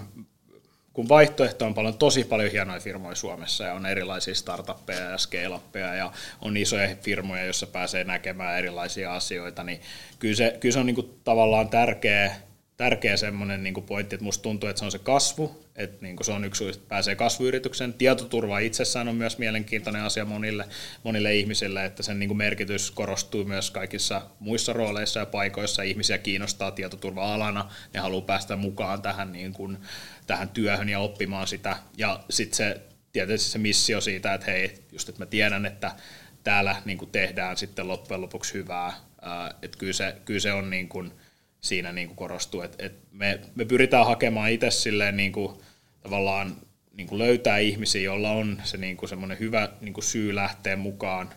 kun vaihtoehto on paljon, tosi paljon hienoja firmoja Suomessa ja on erilaisia startuppeja ja scale ja on isoja firmoja, joissa pääsee näkemään erilaisia asioita, niin kyllä se, kyllä se on niin kuin tavallaan tärkeä, tärkeä semmoinen niin pointti, että musta tuntuu, että se on se kasvu, että niin se on yksi, että pääsee kasvuyrityksen. Tietoturva itsessään on myös mielenkiintoinen asia monille, monille ihmisille, että sen niin merkitys korostuu myös kaikissa muissa rooleissa ja paikoissa. Ihmisiä kiinnostaa tietoturva-alana, ne haluaa päästä mukaan tähän, niin kuin, tähän työhön ja oppimaan sitä. Ja sitten se tietysti se missio siitä, että hei, just että mä tiedän, että täällä niin tehdään sitten loppujen lopuksi hyvää. Että kyllä se, kyllä se on niin kuin, siinä niin kuin korostuu. Et, et me, me pyritään hakemaan itse silleen niin kuin, tavallaan niin kuin löytää ihmisiä, joilla on se niin kuin semmoinen hyvä niin kuin syy lähteä mukaan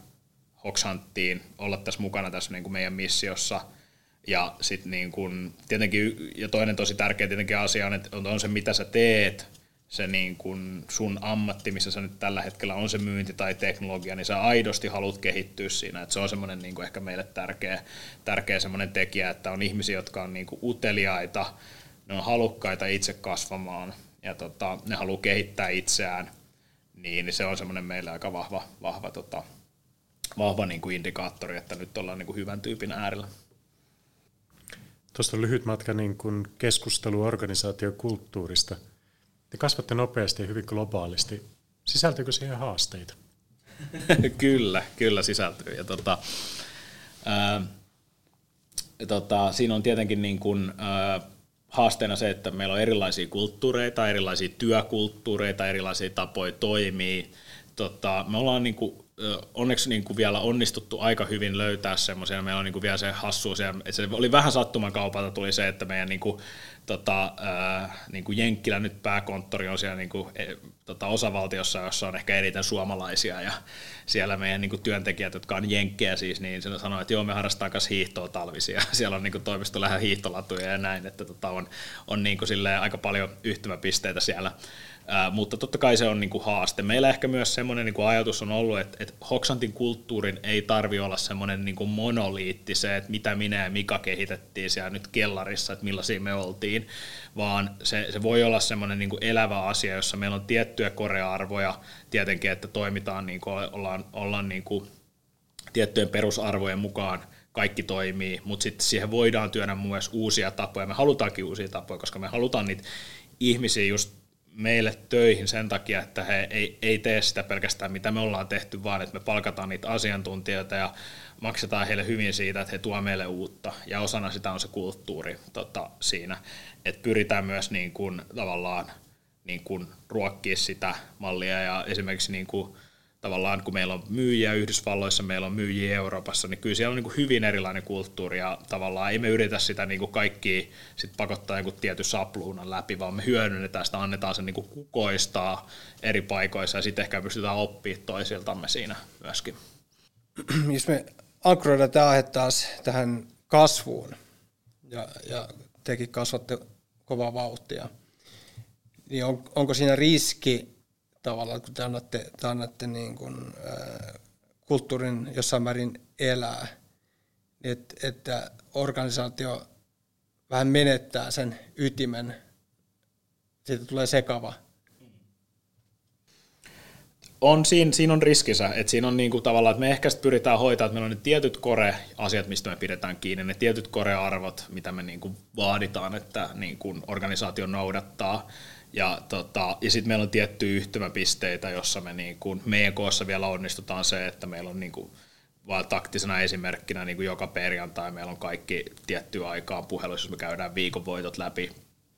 Hoxhanttiin, olla tässä mukana tässä niin kuin meidän missiossa. Ja sitten niin kuin, tietenkin, ja toinen tosi tärkeä tietenkin asia on, että on se mitä sä teet, se niin kuin sun ammatti, missä sä nyt tällä hetkellä on se myynti tai teknologia, niin sä aidosti haluat kehittyä siinä. Et se on semmoinen niin ehkä meille tärkeä, tärkeä semmoinen tekijä, että on ihmisiä, jotka on niin uteliaita, ne on halukkaita itse kasvamaan ja tota, ne haluaa kehittää itseään, niin se on semmoinen meille aika vahva, vahva, tota, vahva niin kuin indikaattori, että nyt ollaan niin kuin hyvän tyypin äärellä. Tuosta on lyhyt matka niin kuin keskustelu organisaatiokulttuurista – te kasvatte nopeasti ja hyvin globaalisti. Sisältyykö siihen haasteita? [LAUGHS] kyllä, kyllä sisältyy. Ja tota, ää, tota, siinä on tietenkin niin kuin, ää, haasteena se, että meillä on erilaisia kulttuureita, erilaisia työkulttuureita, erilaisia tapoja toimia. Tota, me ollaan niin kuin, onneksi niin kuin vielä onnistuttu aika hyvin löytää semmoisia, meillä on niin kuin vielä se hassuus, ja se oli vähän sattuman kaupalta tuli se, että meidän niin kuin, tota, niin kuin Jenkkilä nyt pääkonttori on siellä niin kuin, e, tota, osavaltiossa, jossa on ehkä eniten suomalaisia ja siellä meidän niin kuin, työntekijät, jotka on jenkkejä siis, niin se sanoo, että joo me harrastetaan myös hiihtoa talvisia. [LAUGHS] Siellä on niin kuin, toimisto lähes hiihtolatuja ja näin, että tota, on, on niin kuin, aika paljon yhtymäpisteitä siellä. Ää, mutta totta kai se on niin kuin haaste. Meillä ehkä myös semmoinen niin kuin ajatus on ollut, että, että Hoksantin kulttuurin ei tarvi olla semmoinen niin kuin monoliitti se, että mitä minä ja Mika kehitettiin siellä nyt kellarissa, että millaisia me oltiin, vaan se, se voi olla semmoinen niin kuin elävä asia, jossa meillä on tiettyjä korearvoja, tietenkin, että toimitaan, niin kuin, ollaan, ollaan niin kuin tiettyjen perusarvojen mukaan kaikki toimii, mutta sitten siihen voidaan työnnä myös uusia tapoja. Me halutaankin uusia tapoja, koska me halutaan niitä ihmisiä just meille töihin sen takia, että he ei, ei tee sitä pelkästään mitä me ollaan tehty, vaan että me palkataan niitä asiantuntijoita ja maksetaan heille hyvin siitä, että he tuo meille uutta. Ja osana sitä on se kulttuuri tota, siinä, että pyritään myös niin kuin, tavallaan niin kuin, ruokkia sitä mallia ja esimerkiksi niin kuin, tavallaan kun meillä on myyjiä Yhdysvalloissa, meillä on myyjiä Euroopassa, niin kyllä siellä on niin kuin hyvin erilainen kulttuuri ja tavallaan ei me yritä sitä niin kuin kaikki sit pakottaa joku tietyn sapluunan läpi, vaan me hyödynnetään sitä, annetaan sen niin kuin kukoistaa eri paikoissa ja sitten ehkä pystytään oppimaan toisiltamme siinä myöskin. Jos me ankkuroidaan tämä aihe taas tähän kasvuun ja, ja tekin kasvatte kovaa vauhtia, niin on, onko siinä riski tavallaan, kun te annatte, te annatte niin kuin, äh, kulttuurin jossain määrin elää, että, että organisaatio vähän menettää sen ytimen, siitä tulee sekava. On, siinä, siinä on riskinsä, että siinä on niinku tavallaan, että me ehkä pyritään hoitaa, että meillä on ne tietyt kore-asiat, mistä me pidetään kiinni, ne tietyt kore-arvot, mitä me niinku vaaditaan, että niinku organisaatio noudattaa, ja, tota, ja sitten meillä on tiettyjä yhtymäpisteitä, jossa me niin kuin, meidän koossa vielä onnistutaan se, että meillä on niin kuin, vaan taktisena esimerkkinä niin kuin joka perjantai meillä on kaikki tiettyä aikaa puheluissa, jos me käydään viikonvoitot läpi,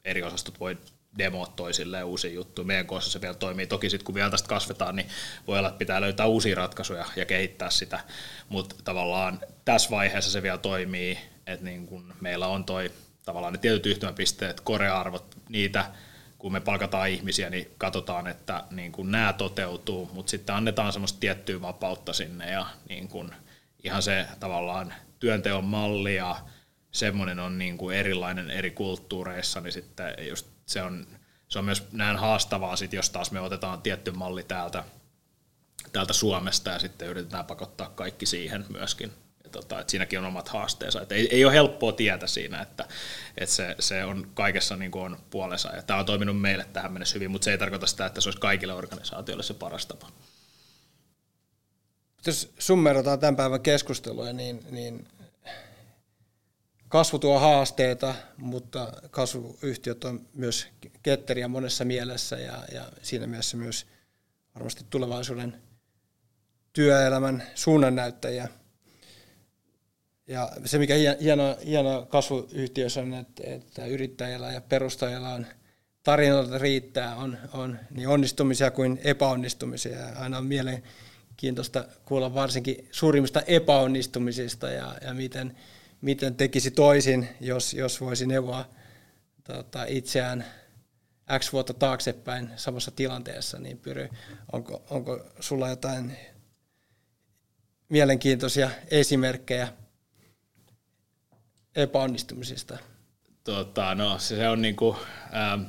eri osastot voi demot toisilleen uusia juttuja. Meidän kohdassa se vielä toimii. Toki sitten kun vielä tästä kasvetaan, niin voi olla, että pitää löytää uusia ratkaisuja ja kehittää sitä. Mutta tavallaan tässä vaiheessa se vielä toimii, että niin kun meillä on toi tavallaan ne tietyt yhtymäpisteet, korearvot, niitä kun me palkataan ihmisiä, niin katsotaan, että niin kun nämä toteutuu, mutta sitten annetaan semmoista tiettyä vapautta sinne ja niin kun ihan se tavallaan työnteon malli ja semmoinen on niin kuin erilainen eri kulttuureissa, niin sitten just se on, se on myös näin haastavaa, sit, jos taas me otetaan tietty malli täältä, täältä Suomesta ja sitten yritetään pakottaa kaikki siihen myöskin. Tota, että siinäkin on omat haasteensa. Et ei, ei ole helppoa tietä siinä, että, että se, se on kaikessa niin kuin on puolensa. Ja tämä on toiminut meille tähän mennessä hyvin, mutta se ei tarkoita sitä, että se olisi kaikille organisaatioille se paras tapa. Jos summeerataan tämän päivän keskustelua, niin, niin kasvu tuo haasteita, mutta kasvuyhtiöt on myös ketteriä monessa mielessä ja, ja siinä mielessä myös varmasti tulevaisuuden työelämän suunnannäyttäjiä. Ja se, mikä hieno, hieno kasvuyhtiössä on, että, että yrittäjillä ja perustajilla on tarinoita riittää, on, on niin onnistumisia kuin epäonnistumisia. Aina on mielenkiintoista kuulla varsinkin suurimmista epäonnistumisista ja, ja miten, miten tekisi toisin, jos, jos voisi neuvoa tota, itseään X vuotta taaksepäin samassa tilanteessa, niin Pyry, onko, onko sulla jotain mielenkiintoisia esimerkkejä epäonnistumisista? Tota, no se on niinku, ähm,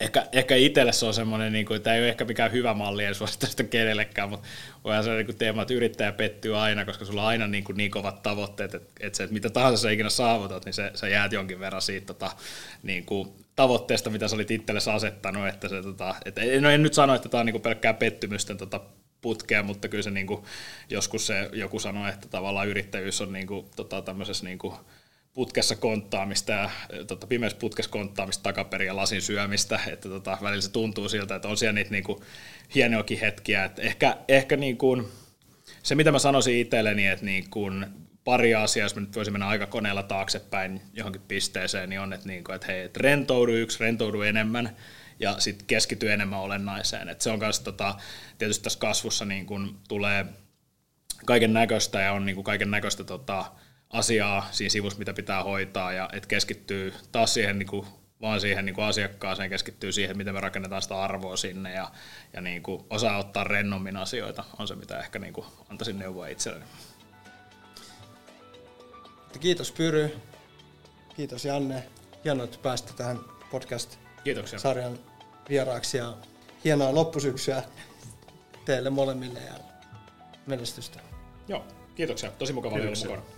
ehkä, ehkä itselle se on semmoinen, niin kuin, että ei ole ehkä mikään hyvä malli, en suosita sitä kenellekään, mutta voidaan se niin teema, että yrittäjä pettyy aina, koska sulla on aina niin, kuin, niin kovat tavoitteet, että, että, se, että mitä tahansa sä ikinä saavutat, niin se, sä jäät jonkin verran siitä tota, niin kuin, tavoitteesta, mitä sä olit itsellesi asettanut. Että se, tota, että, no en nyt sano, että tämä on niin kuin pelkkää pettymysten tota, putkea, mutta kyllä se niin kuin, joskus se, joku sanoi, että tavallaan yrittäjyys on niin kuin, tota, tämmöisessä niin kuin, putkessa konttaamista ja tota, pimeässä putkessa konttaamista takaperin ja lasin syömistä, että tota, välillä se tuntuu siltä, että on siellä niitä niinku, hienoakin hetkiä, että ehkä, ehkä niinku, se mitä mä sanoisin itselleni, että niinku, pari asiaa, jos mä nyt voisin mennä aika koneella taaksepäin johonkin pisteeseen, niin on, että, niinku, että hei, rentoudu yksi, rentoudu enemmän, ja sitten keskity enemmän olennaiseen. Et se on myös tota, tietysti tässä kasvussa niin kun tulee kaiken näköistä ja on niin kaiken näköistä tota, asiaa siinä sivussa, mitä pitää hoitaa, ja että keskittyy taas siihen niin kuin, vaan siihen niin kuin asiakkaaseen, keskittyy siihen, miten me rakennetaan sitä arvoa sinne, ja, ja niin kuin osaa ottaa rennommin asioita, on se, mitä ehkä niin kuin antaisin neuvoa itselleni. Kiitos Pyry, kiitos Janne, hienoa, että päästä tähän podcast-sarjan vieraaksi, ja hienoa loppusyksyä teille molemmille, ja menestystä. Joo, kiitoksia. Tosi mukava olla mukana.